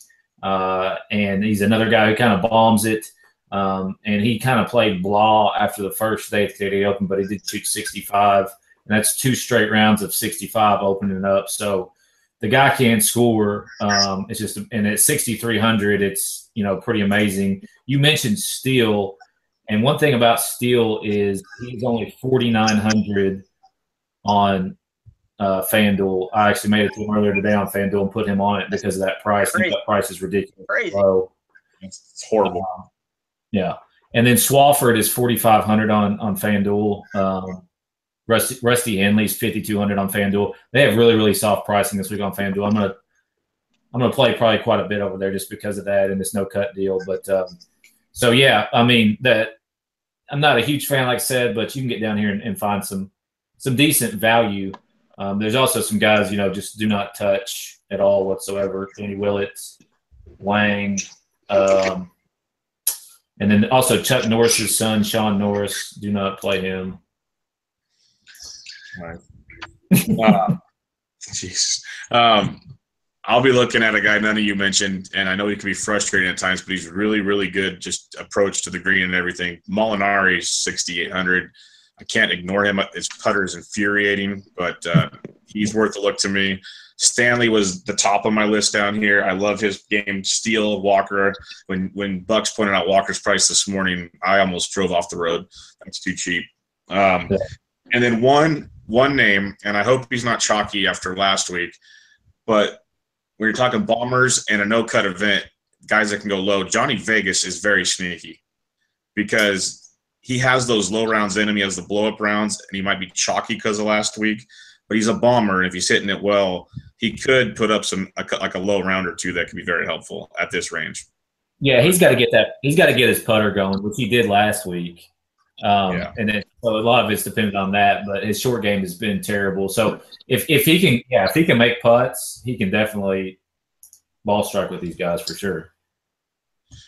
uh, and he's another guy who kind of bombs it. Um, and he kind of played blah after the first day at the Open, but he did shoot 65, and that's two straight rounds of 65 opening up. So the guy can score. Um, it's just, and at 6,300, it's you know pretty amazing. You mentioned Steele, and one thing about Steele is he's only 4,900 on uh, FanDuel. I actually made it to him earlier today on FanDuel and put him on it because of that price. I that price is ridiculous. Crazy. Low. It's horrible. Um, yeah. and then Swafford is 4,500 on on FanDuel. Um, Rusty, Rusty Henley's 5,200 on FanDuel. They have really really soft pricing this week on FanDuel. I'm gonna I'm gonna play probably quite a bit over there just because of that and this no cut deal. But um, so yeah, I mean that I'm not a huge fan, like I said, but you can get down here and, and find some some decent value. Um, there's also some guys, you know, just do not touch at all whatsoever. Danny Willett, Wang, um, and then also Chuck Norris's son, Shaun Norris. Do not play him. Right. Uh, jeez. Um, I'll be looking at a guy none of you mentioned, and I know he can be frustrating at times, but he's really, really good. Just approach to the green and everything. Molinari, 6,800. I can't ignore him. His putter is infuriating, but uh, he's worth a look to me. Stanley was the top of my list down here. I love his game. Steele Walker. When when Bucks pointed out Walker's price this morning, I almost drove off the road. That's too cheap. Um, and then one one name, and I hope he's not chalky after last week, but when you're talking bombers and a no cut event, guys that can go low, Johnny Vegas is very sneaky because he has those low rounds in him. He has the blow up rounds, and he might be chalky because of last week. But he's a bomber, and if he's hitting it well, he could put up some like a low round or two that could be very helpful at this range. Yeah, he's got to get that. He's got to get his putter going, which he did last week. Um, yeah. And then, so a lot of it's dependent on that, but his short game has been terrible. So if, if he can, yeah, if he can make putts, he can definitely ball strike with these guys for sure.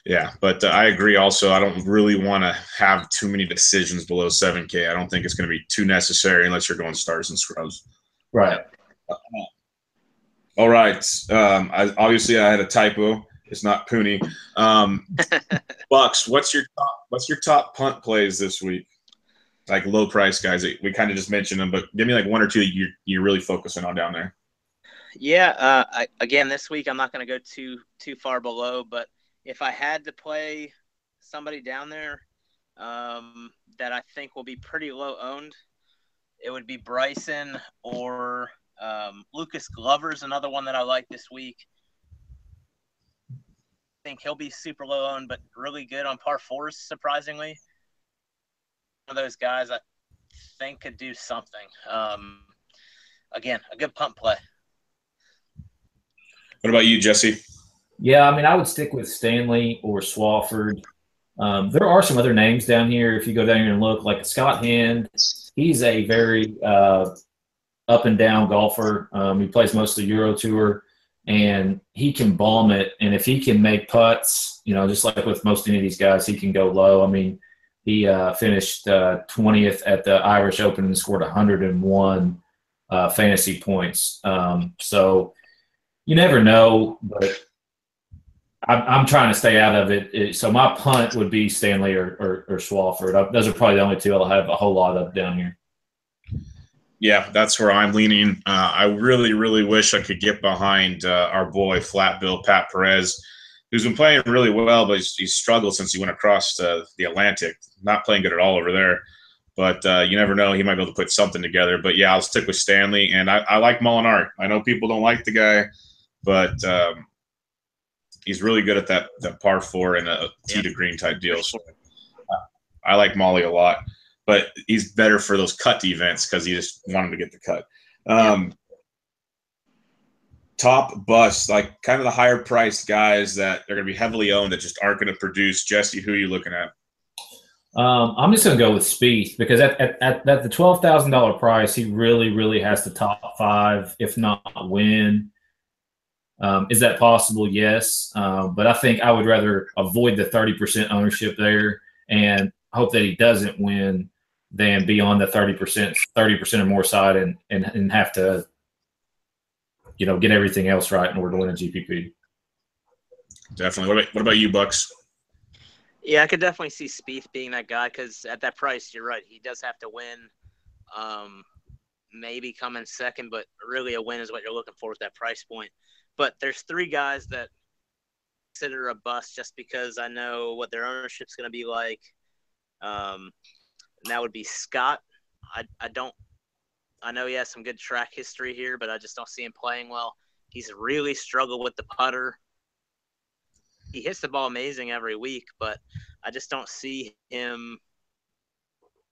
Yeah, but uh, I agree. Also, I don't really want to have too many decisions below 7K. I don't think it's going to be too necessary unless you're going stars and scrubs. Right. Uh, all right. Um, I, obviously, I had a typo. It's not Pooney. Um, Bucks, what's your top, what's your top punt plays this week? Like low price guys. We kind of just mentioned them, but give me like one or two you're, you're really focusing on down there. Yeah. Uh, I, again, this week I'm not going to go too too far below, but if I had to play somebody down there um, that I think will be pretty low owned, it would be Bryson or um, Lucas Glover's another one that I like this week I think he'll be super low owned, but really good on par fours, surprisingly. One of those guys I think could do something. Um, again, a good pump play. What about you, Jesse? Yeah, I mean, I would stick with Stanley or Swafford. Um, there are some other names down here. If you go down here and look, like Scott Hend, he's a very uh, up and down golfer. Um, he plays most of the Euro Tour and he can bomb it. And if he can make putts, you know, just like with most any of these guys, he can go low. I mean, he uh, finished uh, 20th at the Irish Open and scored 101 uh, fantasy points. Um, so you never know, but I'm, I'm, trying to stay out of it. it. So my punt would be Stanley or, or, or Swafford. Those are probably the only two I'll have a whole lot of down here yeah, that's where I'm leaning. Uh, I really, really wish I could get behind uh, our boy Flat Bill Pat Perez, who's been playing really well, but he's, he's struggled since he went across the Atlantic. Not playing good at all over there, but uh, you never know. He might be able to put something together. But yeah, I'll stick with Stanley, and I, I like Molinari. I know people don't like the guy, but um, he's really good at that that par four and a tee to green type deal. So uh, I like Molly a lot but he's better for those cut events because he just wanted to get the cut. Um, top bust, like kind of the higher priced guys that are going to be heavily owned that just aren't going to produce. Jesse, who are you looking at? Um, I'm just going to go with Spieth because at, at, at, at the twelve thousand dollar price, he really, really has to top five, if not win. Um, is that possible? Yes, uh, but I think I would rather avoid the thirty percent ownership there and hope that he doesn't win than be on the 30%, 30% or more side and, and, and have to, you know, get everything else right in order to win a GPP. Definitely. What about, what about you, Bucks? Yeah, I could definitely see Spieth being that guy because at that price, you're right. He does have to win. Um, maybe come in second, but really a win is what you're looking for with that price point. But there's three guys that consider a bust just because I know what their ownership's going to be like. Um, and that would be Scott. I, I don't I know he has some good track history here, but I just don't see him playing well. He's really struggled with the putter. He hits the ball amazing every week, but I just don't see him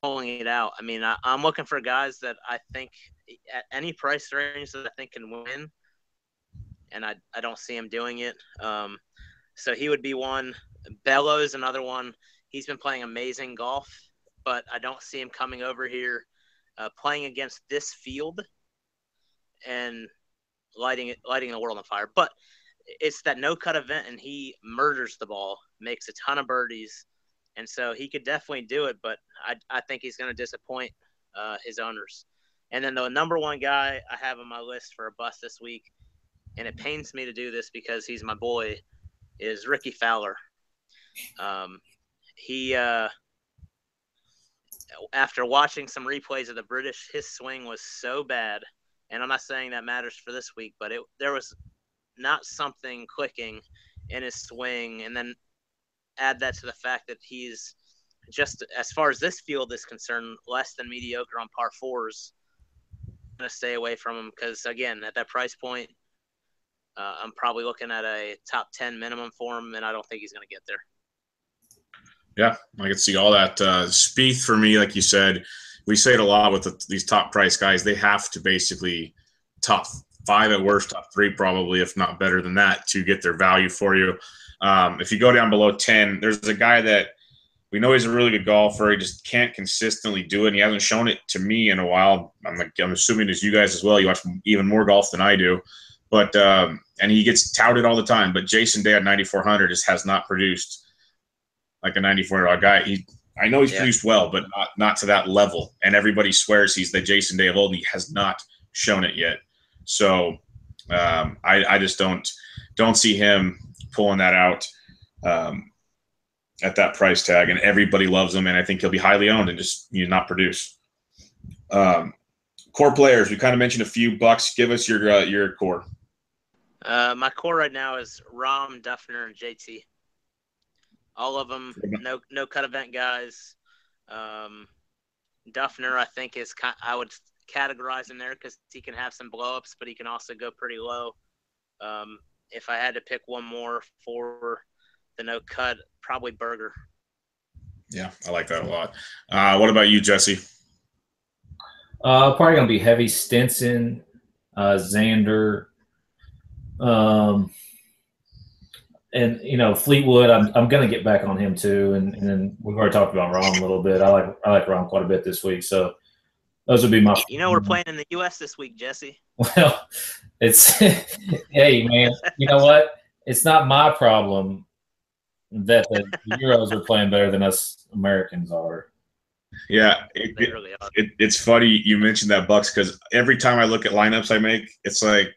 pulling it out. I mean, I, am looking for guys that I think at any price range that I think can win, and I, I don't see him doing it. Um, so he would be one. Bello's another one. He's been playing amazing golf, but I don't see him coming over here uh, playing against this field and lighting it, lighting the world on fire. But it's that no cut event, and he murders the ball, makes a ton of birdies, and so he could definitely do it. But I, I think he's going to disappoint uh, his owners. And then the number one guy I have on my list for a bust this week, and it pains me to do this because he's my boy, is Rickie Fowler. Um, he uh, after watching some replays of the British, his swing was so bad, and I'm not saying that matters for this week, but it there was not something clicking in his swing, and then add that to the fact that he's just as far as this field is concerned, less than mediocre on par fours. I'm gonna stay away from him because again, at that price point, uh, I'm probably looking at a top ten minimum for him, and I don't think he's gonna get there. Yeah, I can see all that. Uh, Spieth for me, like you said, we say it a lot with the, these top price guys. They have to basically top five at worst, top three probably, if not better than that, to get their value for you. Um, if you go down below 10, there's a guy that we know he's a really good golfer. He just can't consistently do it. And he hasn't shown it to me in a while. I'm like, I'm assuming as you guys as well. You watch even more golf than I do, but um, and he gets touted all the time. But Jason Day at 9400 just has not produced like a 94 year old guy. He, I know he's yeah. produced well, but not not to that level. And everybody swears he's the Jason Day of old. And he has not shown it yet. So um, I, I just don't don't see him pulling that out um, at that price tag, and everybody loves him, and I think he'll be highly owned and just you know, not produce. Um, core players, we kind of mentioned a few bucks. Give us your uh, your core. Uh, my core right now is Rahm Dufner and JT. All of them, no no cut event guys. Um, Dufner, I think is I would categorize him there because he can have some blowups, but he can also go pretty low. Um, if I had to pick one more for the no cut, probably Berger. Yeah, I like that a lot. Uh, what about you, Jesse? Uh, probably gonna be heavy Stenson, uh, Xander, um, and you know Fleetwood. I'm I'm gonna get back on him too, and, and then we've already talked about Rahm a little bit. I like I like Rahm quite a bit this week, so those would be my. You know, we're playing in the U.S. this week, Jesse. Well, it's hey man, you know what? It's not my problem that the Euros are playing better than us Americans are. Yeah, it, it, really it, it's funny you mentioned that Bucks because every time I look at lineups I make, it's like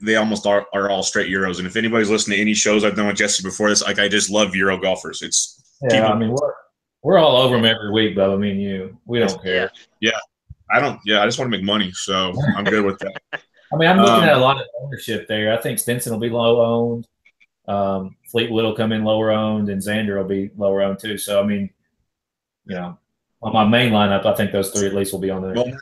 they almost are, are all straight Euros. And if anybody's listened to any shows I've done with Jesse before this, like I just love Euro golfers. It's yeah, people, I mean we're we're all over them every week, but I mean you, we don't care. Yeah, I don't. Yeah, I just want to make money, so I'm good with that. I mean, I'm looking um, at a um, lot of ownership there. I think Stenson will be low owned. Um, Fleetwood will come in lower owned, and Xander will be lower owned too. So, I mean, you know, on my main lineup, I think those three at least will be on there. Well,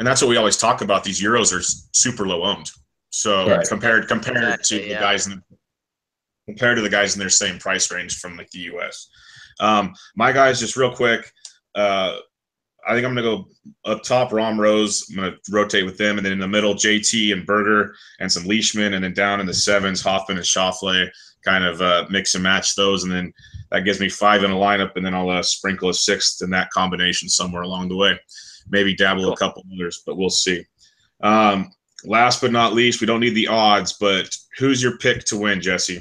and that's what we always talk about. These Euros are super low owned. So right. compared compared exactly, to yeah. the guys in compared to the guys in their same price range from like the U.S. Um, my guys, just real quick. Uh, I think I'm going to go up top, Rahm Rose. I'm going to rotate with them. And then in the middle, JT and Berger and some Leishman. And then down in the sevens, Hoffman and Schauffele. Kind of uh, mix and match those. And then that gives me five in a lineup. And then I'll uh, sprinkle a sixth in that combination somewhere along the way. Maybe dabble cool. a couple others, but we'll see. Um, last but not least, we don't need the odds, but who's your pick to win, Jesse?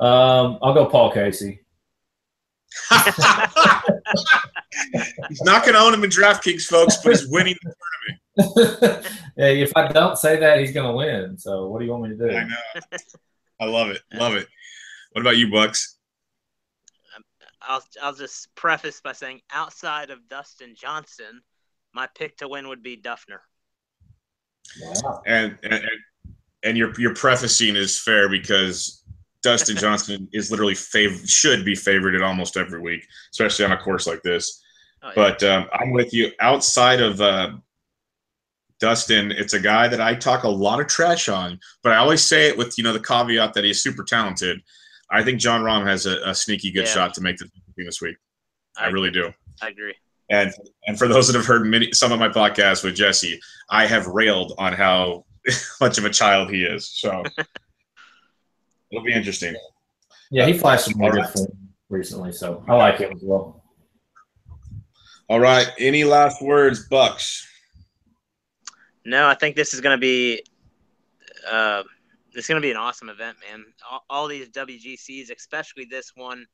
Um, I'll go Paul Casey. he's not going to own him in DraftKings, folks, but he's winning the tournament. hey, if I don't say that, he's going to win. So what do you want me to do? I know. I love it. Love it. What about you, Bucks? I'll I'll just preface by saying outside of Dustin Johnson, my pick to win would be Dufner. Wow. And and and your your prefacing is fair because Dustin Johnson is literally fav- should be favored at almost every week, especially on a course like this. Oh, yeah. But um, I'm with you. Outside of uh, Dustin, it's a guy that I talk a lot of trash on, but I always say it with you know the caveat that he's super talented. I think Jon Rahm has a, a sneaky good yeah. shot to make the team this week. I, I really do. I agree. And and for those that have heard many some of my podcasts with Jesse, I have railed on how much of a child he is. So it'll be interesting. Yeah, he flashed some more good recently, so I like it as well. All right. Any last words, Bucks? No, I think this is going to be uh, it's going to be an awesome event, man. All, all, these WGCs, especially this one,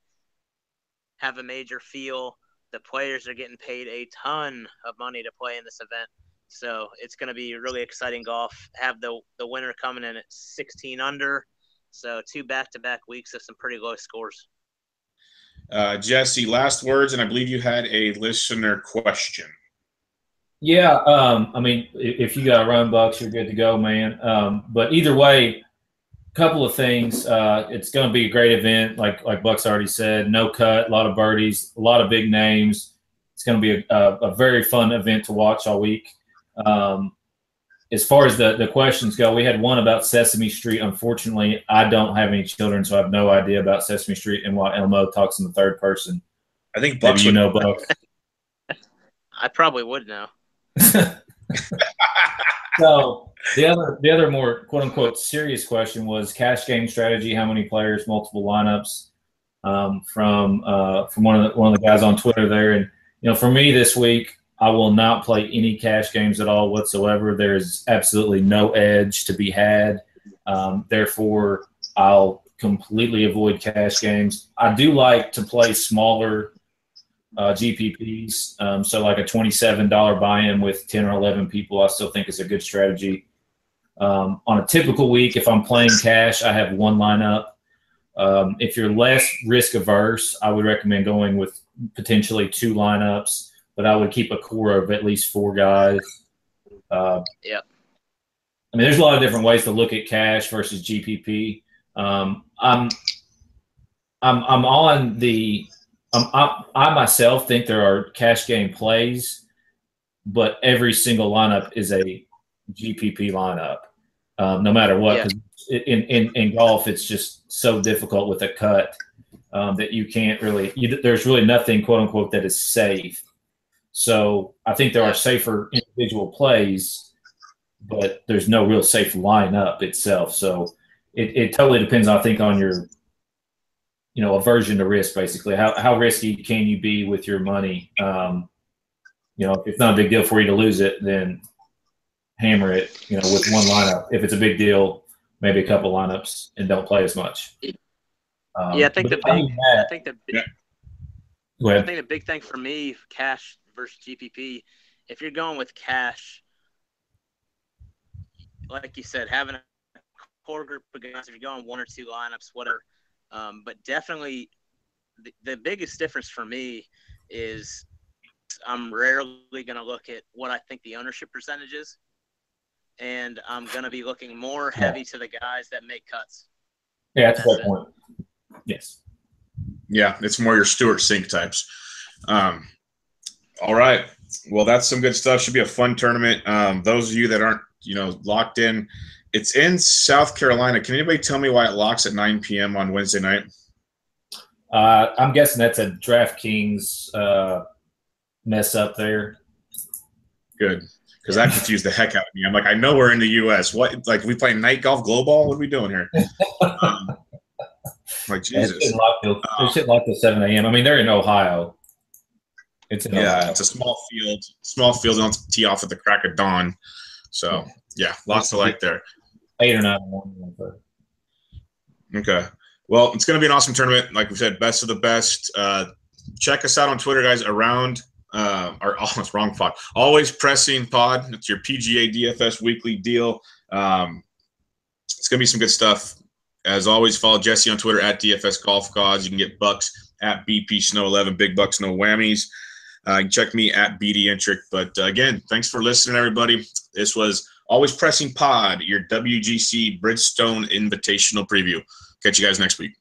have a major feel. The players are getting paid a ton of money to play in this event, so it's going to be really exciting golf. Have the the winner coming in at 16 under, so two back to back weeks of some pretty low scores. Uh, Jesse, last words, and I believe you had a listener question. Yeah, um, I mean, if you got a run bucks, you're good to go, man. Um, but either way, couple of things. Uh, it's going to be a great event, like like Bucks already said. No cut, a lot of birdies, a lot of big names. It's going to be a, a, a very fun event to watch all week. Um, as far as the, the questions go, we had one about Sesame Street. Unfortunately, I don't have any children, so I have no idea about Sesame Street and why Elmo talks in the third person. I think Bucks Maybe you know Buck. I probably would know. so the other the other more quote unquote serious question was cash game strategy. How many players, multiple lineups? Um, from uh, from one of the one of the guys on Twitter there, and you know, for me this week, I will not play any cash games at all whatsoever. There is absolutely no edge to be had. Um, therefore, I'll completely avoid cash games. I do like to play smaller uh, GPPs. Um, so, like a $27 buy in with 10 or 11 people, I still think is a good strategy. Um, on a typical week, if I'm playing cash, I have one lineup. Um, if you're less risk averse, I would recommend going with potentially two lineups but I would keep a core of at least four guys. Uh, yeah. I mean, there's a lot of different ways to look at cash versus GPP. Um, I'm, I'm, I'm on the, I, I myself think there are cash game plays, but every single lineup is a GPP lineup, um, no matter what. Yeah. In, in, in golf, it's just so difficult with a cut um, that you can't really, you, there's really nothing, quote unquote, that is safe. So I think there are safer individual plays, but there's no real safe lineup itself. So it, it totally depends, I think, on your, you know, aversion to risk, basically. How, how risky can you be with your money? Um, you know, if it's not a big deal for you to lose it, then hammer it, you know, with one lineup. If it's a big deal, maybe a couple lineups and don't play as much. Um, yeah, I think the big, that, I think the, yeah. I think the big thing for me, cash versus GPP. If you're going with cash, like you said, having a core group of guys, if you're going one or two lineups, whatever. Um, but definitely, the, the biggest difference for me is I'm rarely going to look at what I think the ownership percentage is, and I'm going to be looking more heavy to the guys that make cuts. Yeah, that's, a good point. Yes. Yeah, it's more your Stewart Cink types. Um, all right. Well, that's some good stuff. Should be a fun tournament. Um, those of you that aren't, you know, locked in, it's in South Carolina. Can anybody tell me why it locks at 9 p.m. on Wednesday night? Uh, I'm guessing that's a DraftKings uh, mess up there. Good, because that confused the heck out of me. I'm like, I know we're in the U.S. What, like, we playing night golf global? What are we doing here? um, like Jesus, it should lock till 7 a.m. I mean, they're in Ohio. It's yeah, Ohio. it's a small field. Small field. Don't tee off at the crack of dawn. So yeah, lots to like there. Eight or nine. Okay. Well, it's going to be an awesome tournament. Like we said, best of the best. Uh, check us out on Twitter, guys. Around uh, our almost wrong pod. Always pressing pod. It's your PGA DFS weekly deal. Um, it's going to be some good stuff. As always, follow Jesse on Twitter at DFS Golf Gods. You can get Bucks at BP Snow 11, Big Bucks, no whammies. Uh, check me at BD Entrek. But uh, again, thanks for listening, everybody. This was Always Pressing Pod, your WGC Bridgestone Invitational preview. Catch you guys next week.